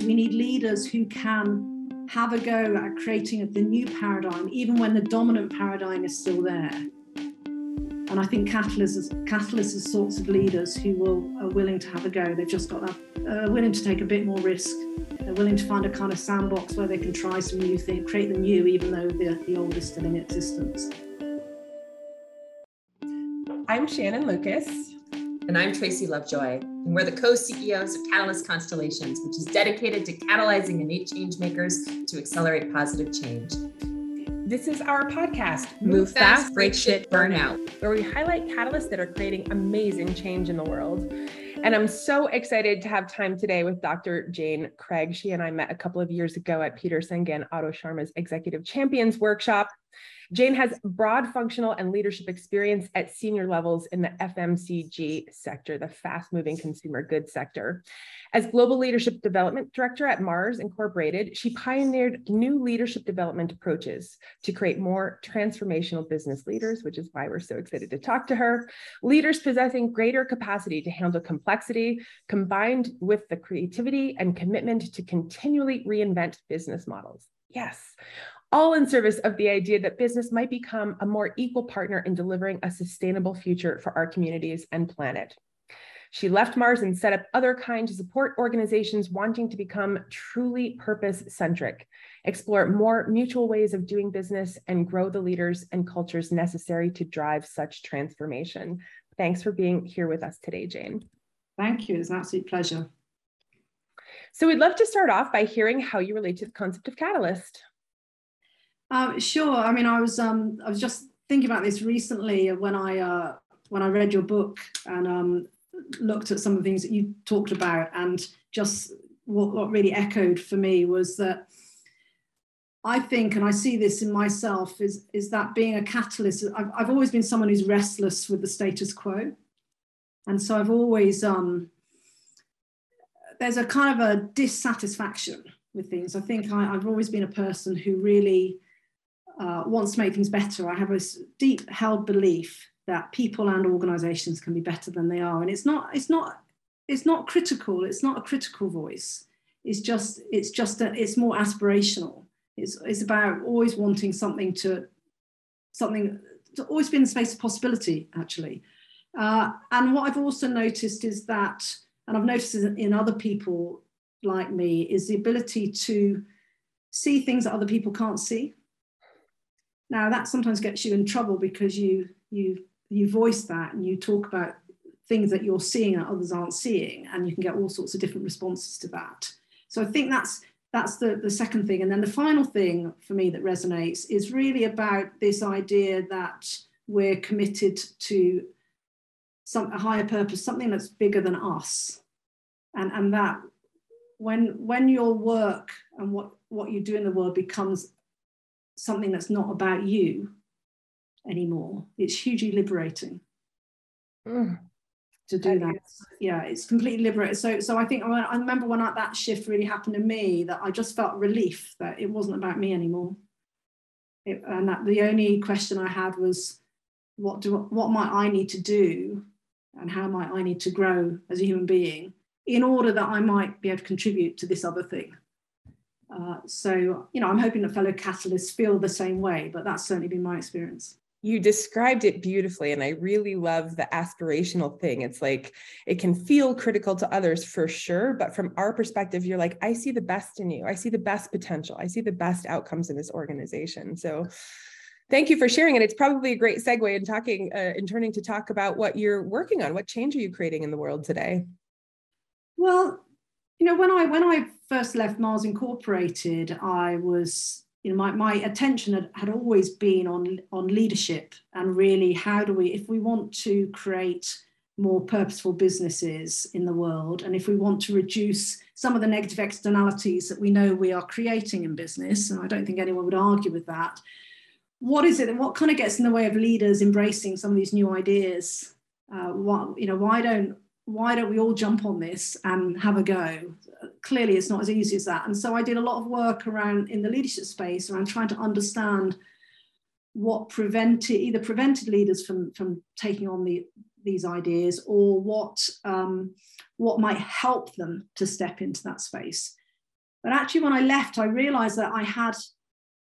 We need leaders who can have a go at creating the new paradigm, even when the dominant paradigm is still there. And I think catalysts, catalysts are sorts of leaders who will are willing to have a go. They've just got that, uh, willing to take a bit more risk. They're willing to find a kind of sandbox where they can try some new things, create the new, even though the, the old is still in existence. I'm Shannon Lucas. And I'm Tracy Lovejoy. And we're the co CEOs of Catalyst Constellations, which is dedicated to catalyzing innate change makers to accelerate positive change. This is our podcast, Move, Move fast, fast, Break Shit, Burn Out, where we highlight catalysts that are creating amazing change in the world. And I'm so excited to have time today with Dr. Jane Craig. She and I met a couple of years ago at Peter Senge Otto Scharmer's Executive Champions Workshop. Jane has broad functional and leadership experience at senior levels in the FMCG sector, the fast moving consumer goods sector. As Global Leadership Development Director at Mars Incorporated, she pioneered new leadership development approaches to create more transformational business leaders, which is why we're so excited to talk to her. Leaders possessing greater capacity to handle complexity, combined with the creativity and commitment to continually reinvent business models. Yes all in service of the idea that business might become a more equal partner in delivering a sustainable future for our communities and planet. She left Mars and set up Otherkind to support organizations wanting to become truly purpose centric, explore more mutual ways of doing business, and grow the leaders and cultures necessary to drive such transformation. Thanks for being here with us today, Jane. Thank you. It's an absolute pleasure. So, we'd love to start off by hearing how you relate to the concept of catalyst. Uh, sure. I mean, I was um, I was just thinking about this recently when I uh, when I read your book and um, looked at some of the things that you talked about, and just what, what really echoed for me was that I think, and I see this in myself, is is that being a catalyst. I've, I've always been someone who's restless with the status quo, and so I've always um, there's a kind of a dissatisfaction with things. I think I, I've always been a person who really uh, wants to make things better. I have a deep held belief that people and organizations can be better than they are. And it's not, it's not, it's not critical. It's not a critical voice. It's just, it's just, a, it's more aspirational. It's, it's about always wanting something to, something to always be in the space of possibility, actually. Uh, and what I've also noticed is that, and I've noticed in other people like me, is the ability to see things that other people can't see. Now that sometimes gets you in trouble because you you you voice that and you talk about things that you're seeing that others aren't seeing, and you can get all sorts of different responses to that. So I think that's that's the, the second thing. And then the final thing for me that resonates is really about this idea that we're committed to some a higher purpose, something that's bigger than us. And, and that when when your work and what, what you do in the world becomes something that's not about you anymore. It's hugely liberating mm. to do that. Yeah, it's completely liberating. So, so I think I remember when that shift really happened to me that I just felt relief that it wasn't about me anymore. It, and that the only question I had was, what do what might I need to do, and how might I need to grow as a human being in order that I might be able to contribute to this other thing. Uh, so, you know, I'm hoping that fellow catalysts feel the same way, but that's certainly been my experience. You described it beautifully, and I really love the aspirational thing. It's like it can feel critical to others for sure, but from our perspective, you're like, I see the best in you. I see the best potential. I see the best outcomes in this organization. So, thank you for sharing it. It's probably a great segue in talking, uh, in turning to talk about what you're working on. What change are you creating in the world today? Well, you know, when I when I first left Mars Incorporated, I was, you know, my, my attention had, had always been on, on leadership and really how do we, if we want to create more purposeful businesses in the world, and if we want to reduce some of the negative externalities that we know we are creating in business, and I don't think anyone would argue with that, what is it and what kind of gets in the way of leaders embracing some of these new ideas? Uh, what, you know, why don't why don't we all jump on this and have a go? Clearly, it's not as easy as that. And so I did a lot of work around in the leadership space around trying to understand what prevented either prevented leaders from from taking on the these ideas or what um, what might help them to step into that space. But actually, when I left, I realized that I had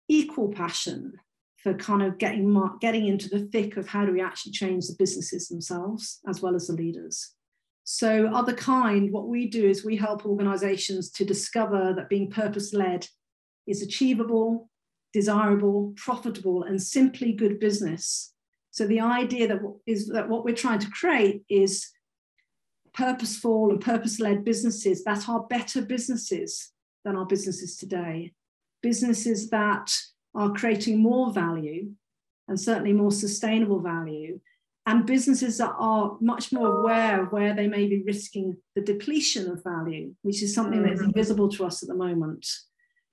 equal passion for kind of getting getting into the thick of how do we actually change the businesses themselves as well as the leaders. So, Otherkind, what we do is we help organizations to discover that being purpose led is achievable, desirable, profitable, and simply good business. So, the idea that is that what we're trying to create is purposeful and purpose led businesses that are better businesses than our businesses today. Businesses that are creating more value and certainly more sustainable value and businesses that are much more aware of where they may be risking the depletion of value, which is something that's mm-hmm. invisible to us at the moment.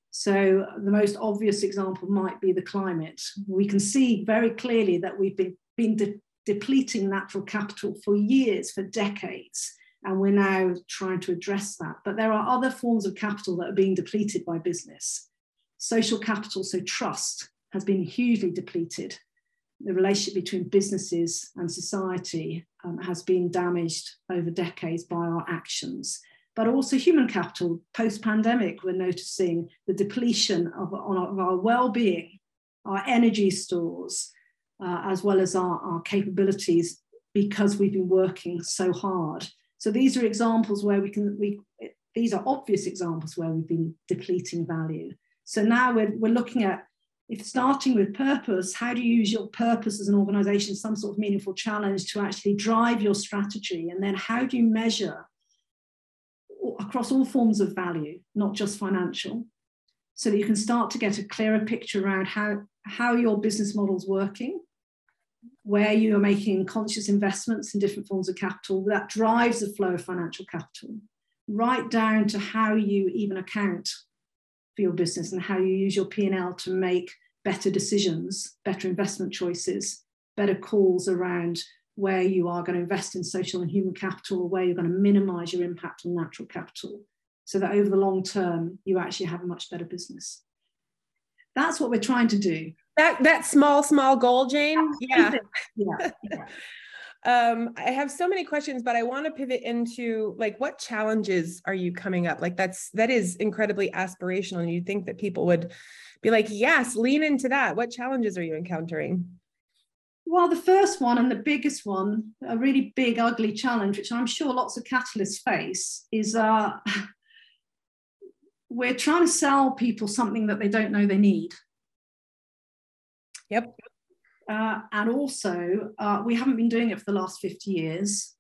So, the most obvious example might be the climate. We can see very clearly that we've been, been de- depleting natural capital for years, for decades, and we're now trying to address that. But there are other forms of capital that are being depleted by business. Social capital, so trust, has been hugely depleted the relationship between businesses and society um, has been damaged over decades by our actions. But also human capital, post pandemic, we're noticing the depletion of, of our well being, our energy stores, uh, as well as our, our capabilities because we've been working so hard. So these are examples where we can, we, these are obvious examples where we've been depleting value. So now we're, we're looking at if starting with purpose, how do you use your purpose as an organization, some sort of meaningful challenge to actually drive your strategy? And then how do you measure across all forms of value, not just financial, so that you can start to get a clearer picture around how, how your business model is working, where you are making conscious investments in different forms of capital that drives the flow of financial capital, right down to how you even account for your business and how you use your P&L to make better decisions, better investment choices, better calls around where you are going to invest in social and human capital or where you're going to minimize your impact on natural capital so that over the long term you actually have a much better business. That's what we're trying to do. That that small small goal jane? Yeah. yeah, yeah. Um, I have so many questions, but I want to pivot into like what challenges are you coming up? Like that's that is incredibly aspirational. And you'd think that people would be like, yes, lean into that. What challenges are you encountering? Well, the first one and the biggest one, a really big, ugly challenge, which I'm sure lots of catalysts face, is uh, we're trying to sell people something that they don't know they need. Yep. Uh, and also, uh, we haven't been doing it for the last 50 years.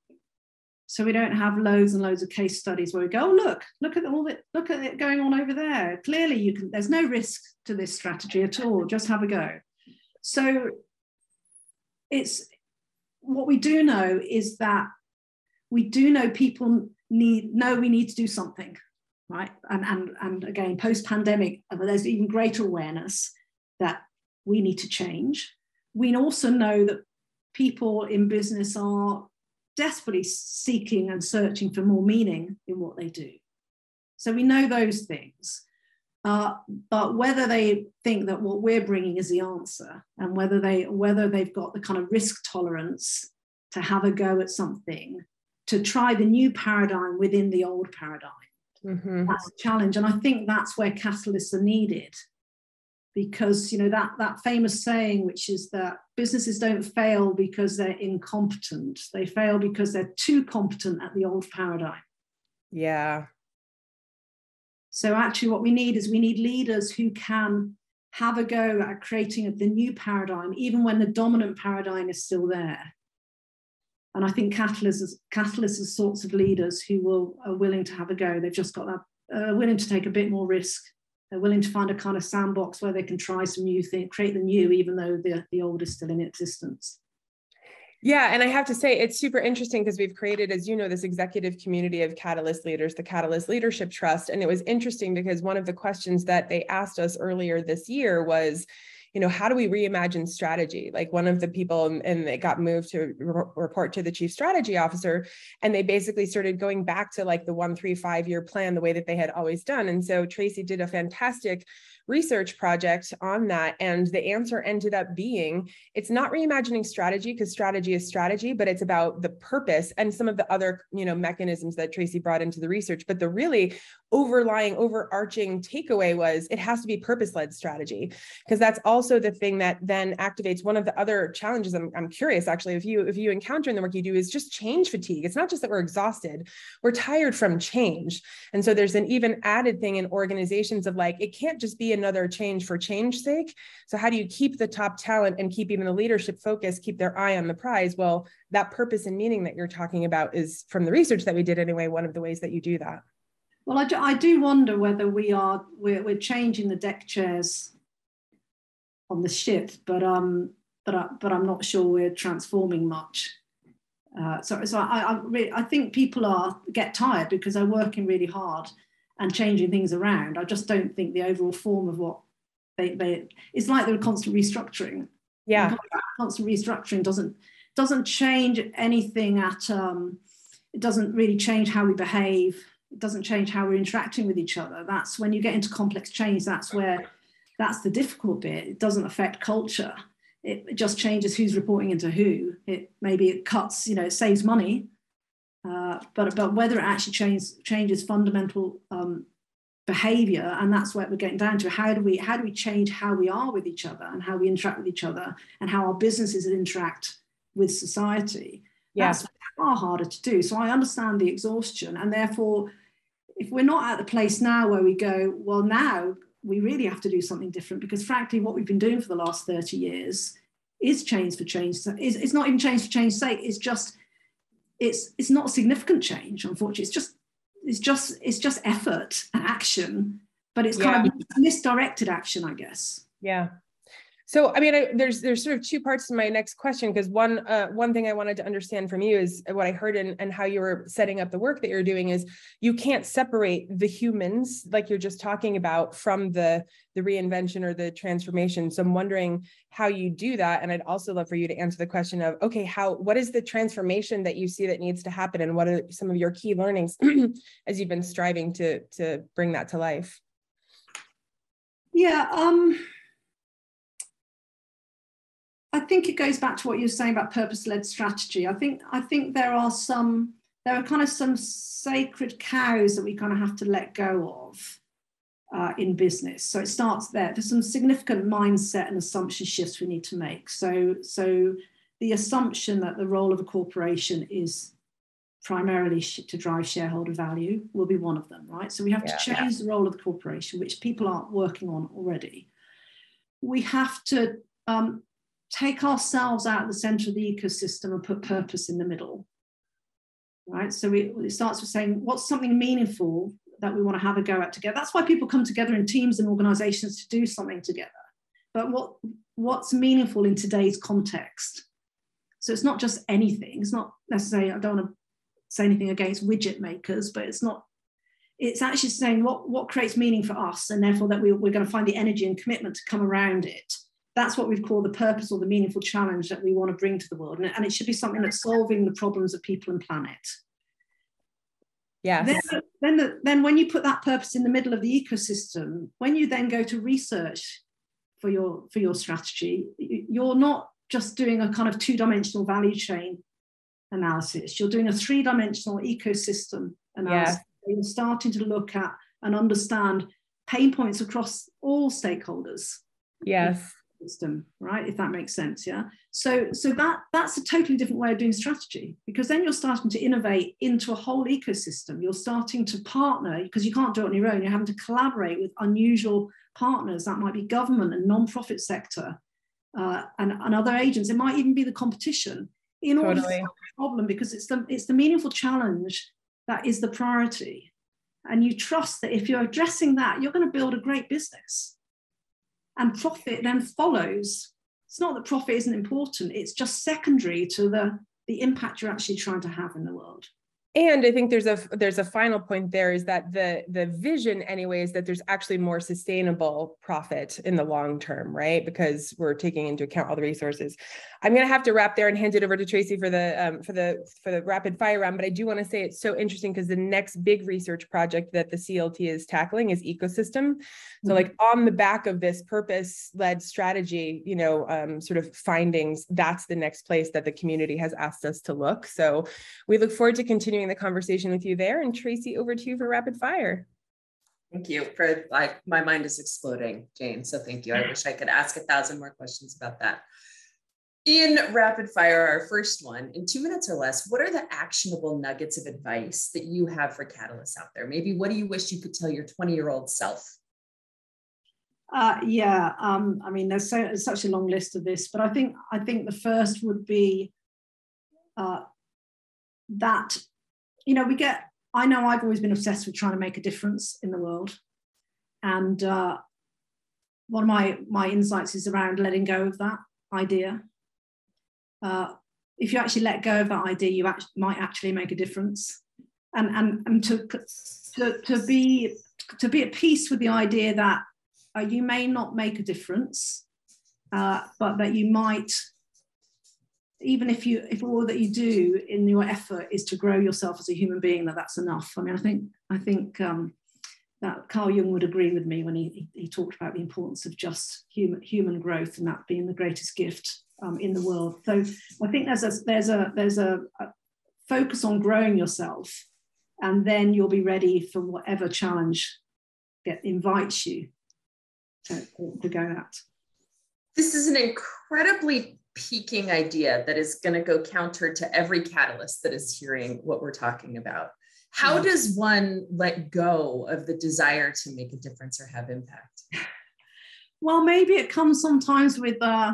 So we don't have loads and loads of case studies where we go, oh, look, look at all it, look at it going on over there. Clearly, you can. There's no risk to this strategy at all. Just have a go. So it's what we do know is that we do know people need know we need to do something, right? And and and again, post pandemic, there's even greater awareness that we need to change we also know that people in business are desperately seeking and searching for more meaning in what they do. So we know those things. Uh, but whether they think that what we're bringing is the answer, and whether they whether they've got the kind of risk tolerance to have a go at something, to try the new paradigm within the old paradigm, mm-hmm. that's a challenge. And I think that's where catalysts are needed because you know that that famous saying which is that businesses don't fail because they're incompetent. They fail because they're too competent at the old paradigm. Yeah. So actually what we need is we need leaders who can have a go at creating the new paradigm even when the dominant paradigm is still there. And i think catalysts catalysts are sorts of leaders who will are willing to have a go. They've just got that uh, willing to take a bit more risk they're willing to find a kind of sandbox where they can try some new thing, create the new, even though the, the old is still in existence. Yeah, and I have to say it's super interesting because we've created, as you know, this executive community of Catalyst leaders, the Catalyst Leadership Trust. And it was interesting because one of the questions that they asked us earlier this year was, you know how do we reimagine strategy? Like one of the people and it got moved to re- report to the chief strategy officer and they basically started going back to like the one three five year plan the way that they had always done. And so tracy did a fantastic research project on that. And the answer ended up being it's not reimagining strategy because strategy is strategy, but it's about the purpose and some of the other, you know, mechanisms that Tracy brought into the research. But the really overlying, overarching takeaway was it has to be purpose-led strategy because that's also the thing that then activates one of the other challenges. I'm, I'm curious actually if you if you encounter in the work you do is just change fatigue. It's not just that we're exhausted, we're tired from change. And so there's an even added thing in organizations of like it can't just be another change for change sake. So how do you keep the top talent and keep even the leadership focus, keep their eye on the prize? Well, that purpose and meaning that you're talking about is from the research that we did anyway, one of the ways that you do that. Well, I do, I do wonder whether we are we're, we're changing the deck chairs on the ship, but um, but I, but I'm not sure we're transforming much. Uh, so so I I, really, I think people are get tired because they're working really hard and changing things around. I just don't think the overall form of what they, they it's like they're constant restructuring. Yeah, constant restructuring doesn't doesn't change anything at um, it doesn't really change how we behave. It doesn't change how we're interacting with each other. That's when you get into complex change. That's where that's the difficult bit. It doesn't affect culture. It, just changes who's reporting into who. It maybe it cuts, you know, it saves money, uh, but but whether it actually changes changes fundamental um, behavior, and that's what we're getting down to. How do we how do we change how we are with each other and how we interact with each other and how our businesses interact with society? Yeah. That's far harder to do. So I understand the exhaustion, and therefore, if we're not at the place now where we go, well, now we really have to do something different because, frankly, what we've been doing for the last 30 years is change for change. It's, it's not even change for change's sake. It's just it's it's not a significant change unfortunately. It's just it's just it's just effort and action but it's kind yeah. of misdirected action i guess. Yeah so i mean I, there's there's sort of two parts to my next question because one uh, one thing i wanted to understand from you is what i heard and, and how you were setting up the work that you're doing is you can't separate the humans like you're just talking about from the the reinvention or the transformation. So i'm wondering how you do that and i'd also love for you to answer the question of okay how what is the transformation that you see that needs to happen and what are some of your key learnings as you've been striving to to bring that to life? Yeah um I think it goes back to what you were saying about purpose-led strategy. I think I think there are some there are kind of some sacred cows that we kind of have to let go of uh, in business. So it starts there. There's some significant mindset and assumption shifts we need to make. So so the assumption that the role of a corporation is primarily to drive shareholder value will be one of them, right? So we have yeah, to change yeah. the role of the corporation, which people aren't working on already. We have to um, take ourselves out of the center of the ecosystem and put purpose in the middle. Right. So we, it starts with saying, what's something meaningful that we want to have a go at together? That's why people come together in teams and organizations to do something together. But what what's meaningful in today's context? So it's not just anything. It's not necessarily, I don't want to say anything against widget makers, but it's not it's actually saying what what creates meaning for us and therefore that we, we're going to find the energy and commitment to come around it that's what we've called the purpose or the meaningful challenge that we want to bring to the world. And, and it should be something that's solving the problems of people and planet. Yeah. Then, then, the, then when you put that purpose in the middle of the ecosystem, when you then go to research for your for your strategy, you're not just doing a kind of two-dimensional value chain analysis. You're doing a three-dimensional ecosystem analysis. Yeah. You're starting to look at and understand pain points across all stakeholders. Yes system right if that makes sense yeah? So so that that's a totally different way of doing strategy because then you're starting to innovate into a whole ecosystem. You're starting to partner because you can't do it on your own. You're having to collaborate with unusual partners. That might be government and non-profit sector uh, and, and other agents. It might even be the competition. In order totally. to solve the problem because it's the it's the meaningful challenge that is the priority. And you trust that if you're addressing that you're going to build a great business and profit then follows. It's not that profit isn't important, it's just secondary to the, the impact you're actually trying to have in the world. And i think there's a there's a final point there is that the the vision anyway is that there's actually more sustainable profit in the long term right? Because we're taking into account all the resources. I'm going to have to wrap there and hand it over to tracy for the um, for the for the rapid fire round but i do want to say it's so interesting because the next big research project that the clt is tackling is ecosystem. So mm-hmm. like on the back of this purpose led strategy you know um, sort of findings that's the next place that the community has asked us to look. So we look forward to continuing the conversation with you there. And Tracy, over to you for rapid fire. Thank you for like my mind is exploding, Jane. So thank you. I wish I could ask a thousand more questions about that. In rapid fire, our first one, in two minutes or less, what are the actionable nuggets of advice that you have for catalysts out there? Maybe what do you wish you could tell your 20 year old self? Uh, yeah, um, I mean, there's, so, such a long list of this, but I think I think the first would be uh, that you know, we get, I know I've always been obsessed with trying to make a difference in the world. And uh, one of my, my insights is around letting go of that idea. Uh, if you actually let go of that idea, you act- might actually make a difference. And, and, and to, to, to, be, to be at peace with the idea that uh, you may not make a difference, uh, but that you might even if you if all that you do in your effort is to grow yourself as a human being that that's enough. I mean i think i think um, that carl jung would agree with me when he, he talked about the importance of just human human growth and that being the greatest gift um, in the world. So i think there's a there's a there's a, a focus on growing yourself and then you'll be ready for whatever challenge that invites you to, to go at. This is an incredibly peaking idea that is going to go counter to every catalyst that is hearing what we're talking about. How mm-hmm. does one let go of the desire to make a difference or have impact? Well, maybe it comes sometimes with uh,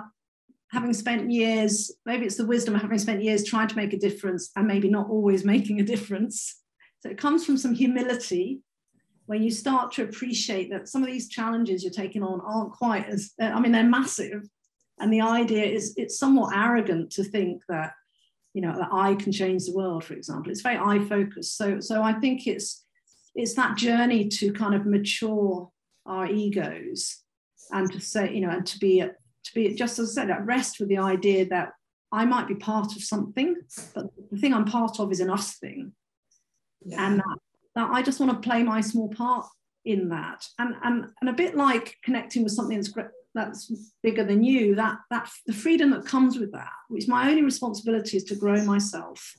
having spent years, maybe it's the wisdom of having spent years trying to make a difference and maybe not always making a difference. So it comes from some humility when you start to appreciate that some of these challenges you're taking on aren't quite as, I mean, they're massive, and the idea is it's somewhat arrogant to think that, you know, that I can change the world, for example. It's very I focused. So, so I think it's it's that journey to kind of mature our egos and to say, you know, and to be at, to be just as I said, at rest with the idea that I might be part of something, but the thing I'm part of is an us thing. Yeah. And that, that I just want to play my small part in that. And, and, and a bit like connecting with something that's that's bigger than you that that the freedom that comes with that which my only responsibility is to grow myself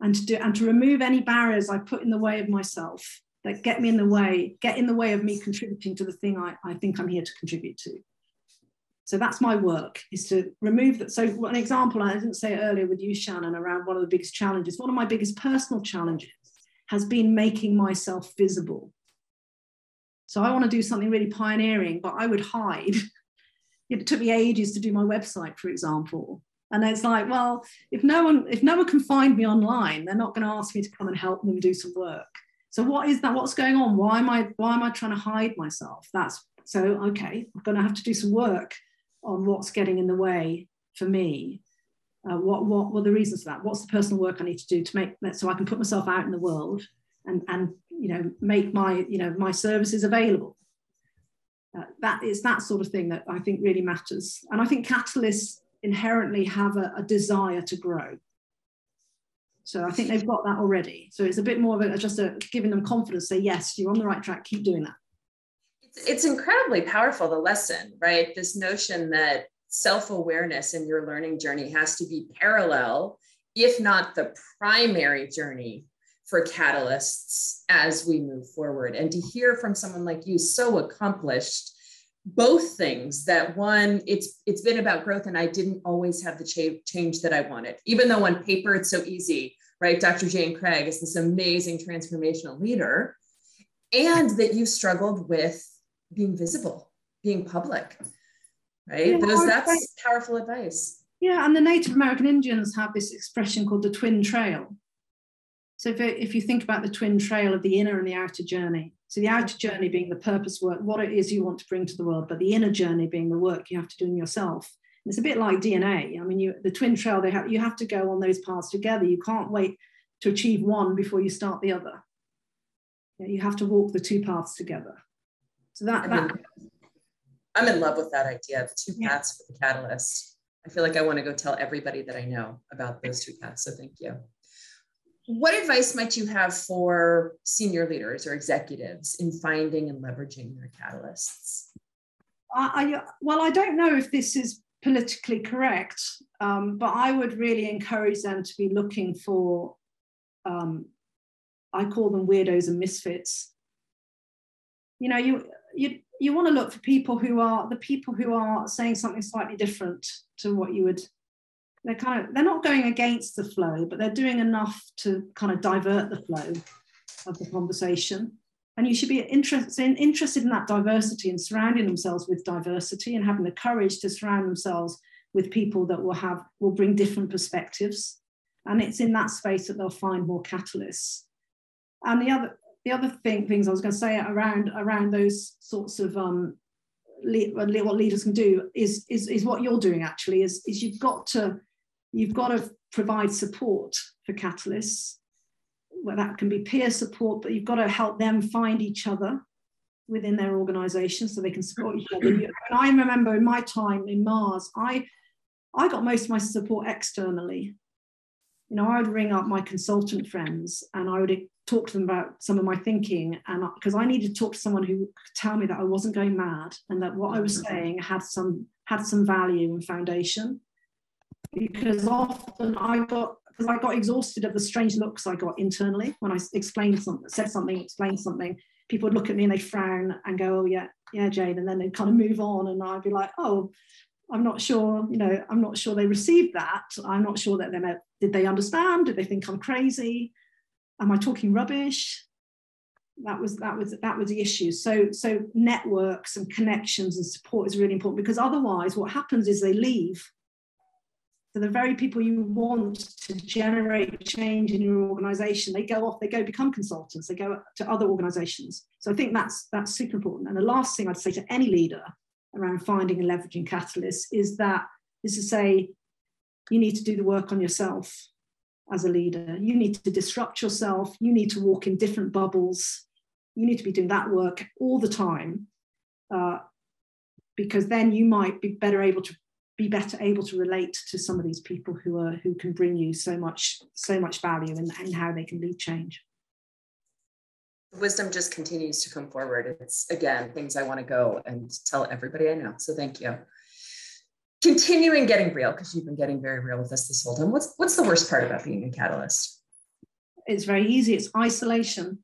and to do and to remove any barriers i put in the way of myself that get me in the way get in the way of me contributing to the thing i, I think i'm here to contribute to. So that's my work is to remove that so an example i didn't say earlier with you shannon around one of the biggest challenges. One of my biggest personal challenges has been making myself visible. So I want to do something really pioneering, but I would hide it took me ages to do my website, for example. And it's like, well, if no one if no one can find me online, they're not going to ask me to come and help them do some work. So what is that? What's going on? Why am I why am I trying to hide myself? That's so okay. I'm going to have to do some work on what's getting in the way for me. Uh, what what were the reasons for that? What's the personal work I need to do to make that so I can put myself out in the world and and you know make my you know my services available that is that sort of thing that I think really matters. And I think catalysts inherently have a, a, desire to grow. So I think they've got that already. So it's a bit more of a, just a, giving them confidence, say, yes, you're on the right track, keep doing that. It's, it's incredibly powerful, the lesson, right? This notion that self awareness in your learning journey has to be parallel, if not the primary journey for catalysts as we move forward. And to hear from someone like you, so accomplished, both things that one it's it's been about growth and i didn't always have the cha- change that i wanted. Even though on paper it's so easy right? Dr jane craig is this amazing transformational leader and that you struggled with being visible being public right? Yeah, those that's powerful advice. Yeah and the native american indians have this expression called the twin trail so if, if you think about the twin trail of the inner and the outer journey, so the outer journey being the purpose work, what it is you want to bring to the world, but the inner journey being the work you have to do in yourself. And it's a bit like DNA. I mean, you, the twin trail, they have, you have to go on those paths together. You can't wait to achieve one before you start the other. You have to walk the two paths together. So that, that I'm in love with that idea of two paths for the catalyst. I feel like I want to go tell everybody that I know about those two paths. So thank you. What advice might you have for senior leaders or executives in finding and leveraging their catalysts? I, well, I don't know if this is politically correct, um, but I would really encourage them to be looking for, um, I call them weirdos and misfits. You know, you you you want to look for people who are the people who are saying something slightly different to what you would they're kind of they're not going against the flow but they're doing enough to kind of divert the flow of the conversation. And you should be interested in, interested in that diversity and surrounding themselves with diversity and having the courage to surround themselves with people that will have will bring different perspectives. And it's in that space that they'll find more catalysts. And the other the other thing, things I was going to say around around those sorts of um, what leaders can do is, is is what you're doing actually is is you've got to you've got to provide support for catalysts well that can be peer support but you've got to help them find each other within their organization so they can support each other. And i remember in my time in mars i i got most of my support externally. You know i would ring up my consultant friends and i would talk to them about some of my thinking and because I needed to talk to someone who could tell me that I wasn't going mad and that what I was mm-hmm. saying had some had some value and foundation because often I got because I got exhausted of the strange looks I got internally when I explained something said something explained something people would look at me and they frown and go oh yeah yeah Jane and then they'd kind of move on and I'd be like oh I'm not sure, you know, I'm not sure they received that. I'm not sure that they did they understand? Did they think I'm crazy? am I talking rubbish? That was that was that was the issue. So so networks and connections and support is really important because otherwise, what happens is they leave. The very people you want to generate change in your organization, they go off, they go become consultants, they go to other organizations. So I think that's that's super important. And the last thing I'd say to any leader around finding and leveraging catalysts is that is to say you need to do the work on yourself as a leader. You need to disrupt yourself. You need to walk in different bubbles. You need to be doing that work all the time, uh, because then you might be better able to be better able to relate to some of these people who are who can bring you so much so much value and, and how they can lead change. Wisdom just continues to come forward. It's again things I want to go and tell everybody I know. So thank you continuing getting real because you've been getting very real with us this whole time what's what's the worst part about being a catalyst it's very easy it's isolation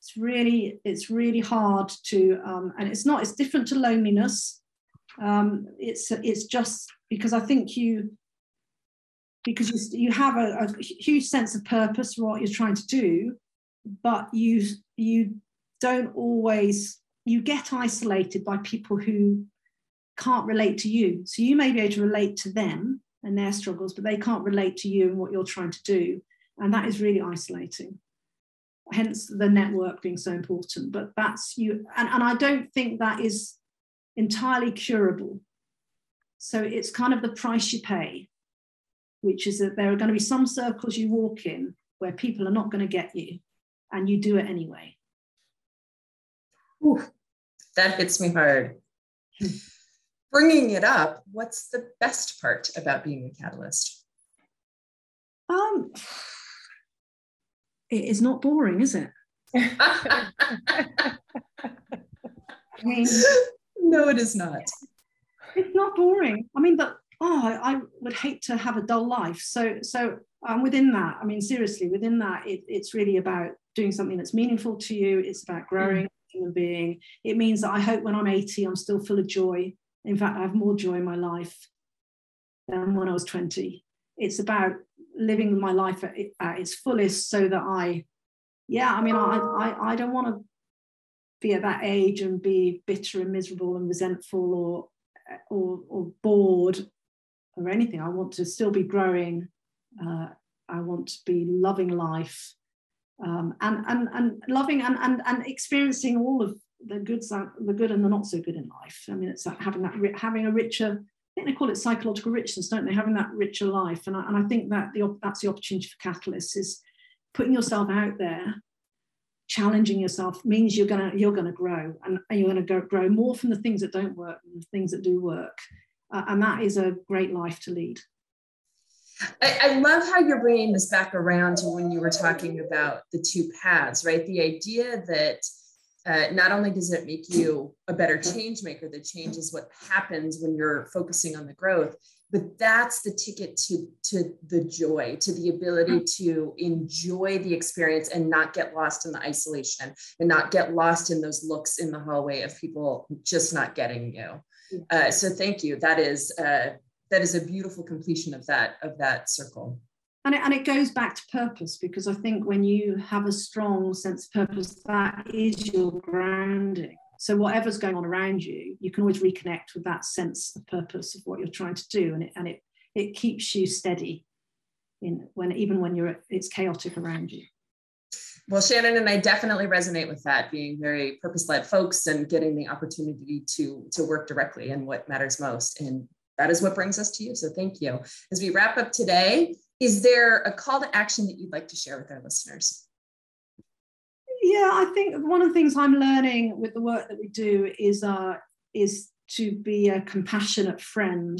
it's really it's really hard to um, and it's not it's different to loneliness um, it's it's just because i think you because you, you have a, a huge sense of purpose for what you're trying to do but you you don't always you get isolated by people who can't relate to you. So you may be able to relate to them and their struggles, but they can't relate to you and what you're trying to do. And that is really isolating. Hence the network being so important. But that's you, and, and I don't think that is entirely curable. So it's kind of the price you pay, which is that there are going to be some circles you walk in where people are not going to get you, and you do it anyway. Ooh, that hits me hard. bringing it up, what's the best part about being a catalyst? Um, it is not boring, is it? I mean, no, it is not. It's not boring. I mean, but oh, I, I would hate to have a dull life. So, so um, within that, I mean, seriously, within that, it, it's really about doing something that's meaningful to you. It's about growing, mm. human being. It means that I hope when I'm 80, I'm still full of joy. In fact, I have more joy in my life than when I was 20. It's about living my life at, at its fullest so that I, yeah, I mean, I, I, I don't want to be at that age and be bitter and miserable and resentful or, or, or bored or anything. I want to still be growing. Uh, I want to be loving life um, and, and, and loving and, and, and experiencing all of the good the good and the not so good in life. I mean, it's having that having a richer I think they call it psychological richness, don't they? Having that richer life. And I, and I think that the, that's the opportunity for catalysts is putting yourself out there, challenging yourself means you're gonna you're gonna grow and, you're gonna go, grow more from the things that don't work than the things that do work. Uh, and that is a great life to lead. I, I, love how you're bringing this back around to when you were talking about the two paths, right? The idea that uh, not only does it make you a better change maker, the change is what happens when you're focusing on the growth, but that's the ticket to, to the joy, to the ability to enjoy the experience and not get lost in the isolation and not get lost in those looks in the hallway of people just not getting you. Uh, so thank you. That is uh, that is a beautiful completion of that of that circle and it, and it goes back to purpose because i think when you have a strong sense of purpose that is your grounding so whatever's going on around you you can always reconnect with that sense of purpose of what you're trying to do and it and it it keeps you steady in when even when you're it's chaotic around you well, Shannon and I definitely resonate with that, being very purpose-led folks and getting the opportunity to to work directly in what matters most. And that is what brings us to you. So thank you. As we wrap up today, is there a call to action that you'd like to share with our listeners? Yeah, I think one of the things I'm learning with the work that we do is uh, is to be a compassionate friend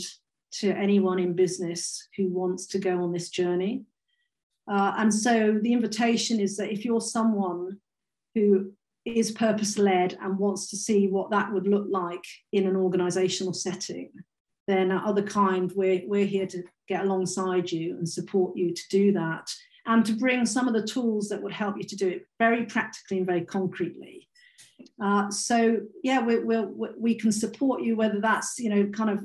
to anyone in business who wants to go on this journey. Uh, and so the invitation is that if you're someone who is purpose led and wants to see what that would look like in an organizational setting, then Otherkind, we're, we're here to get alongside you and support you to do that and to bring some of the tools that would help you to do it very practically and very concretely. Uh, so yeah, we, we we can support you, whether that's, you know, kind of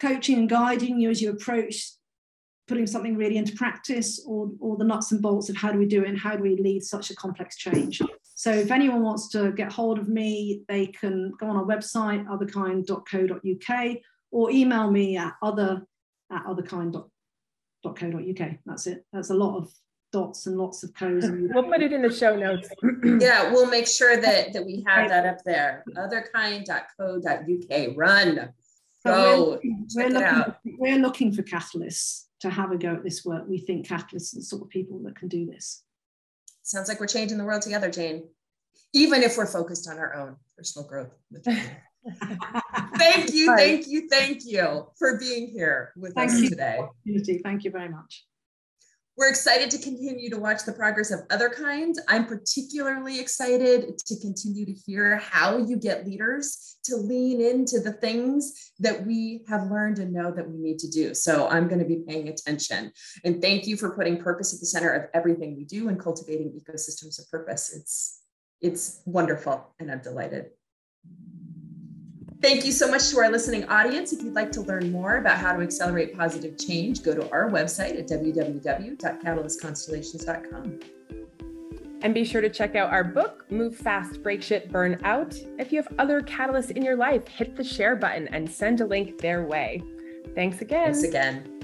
coaching and guiding you as you approach putting something really into practice or, or the nuts and bolts of how do we do it and how do we lead such a complex change. So if anyone wants to get hold of me, they can go on our website, otherkind.co.uk, or email me at other at otherkind.co.uk. That's it. That's a lot of dots and lots of codes. we'll put it in the show notes. yeah, we'll make sure that that we have that up there. Otherkind.co.uk. Run. Go. We're, we're looking, we're looking for catalysts to have a go at this work. We think catalysts are the sort of people that can do this. Sounds like we're changing the world together, Jane. Even if we're focused on our own personal growth. thank you, thank you, thank you for being here with thank us you. today. Thank you very much. We're excited to continue to watch the progress of other kinds. I'm particularly excited to continue to hear how you get leaders to lean into the things that we have learned and know that we need to do. So I'm going to be paying attention. And thank you for putting purpose at the center of everything we do and cultivating ecosystems of purpose. It's it's wonderful and I'm delighted. Thank you so much to our listening audience. If you'd like to learn more about how to accelerate positive change, go to our website at www.catalystconstellations.com. And be sure to check out our book, Move Fast, Break Shit, Burn Out. If you have other catalysts in your life, hit the share button and send a link their way. Thanks again. Thanks again.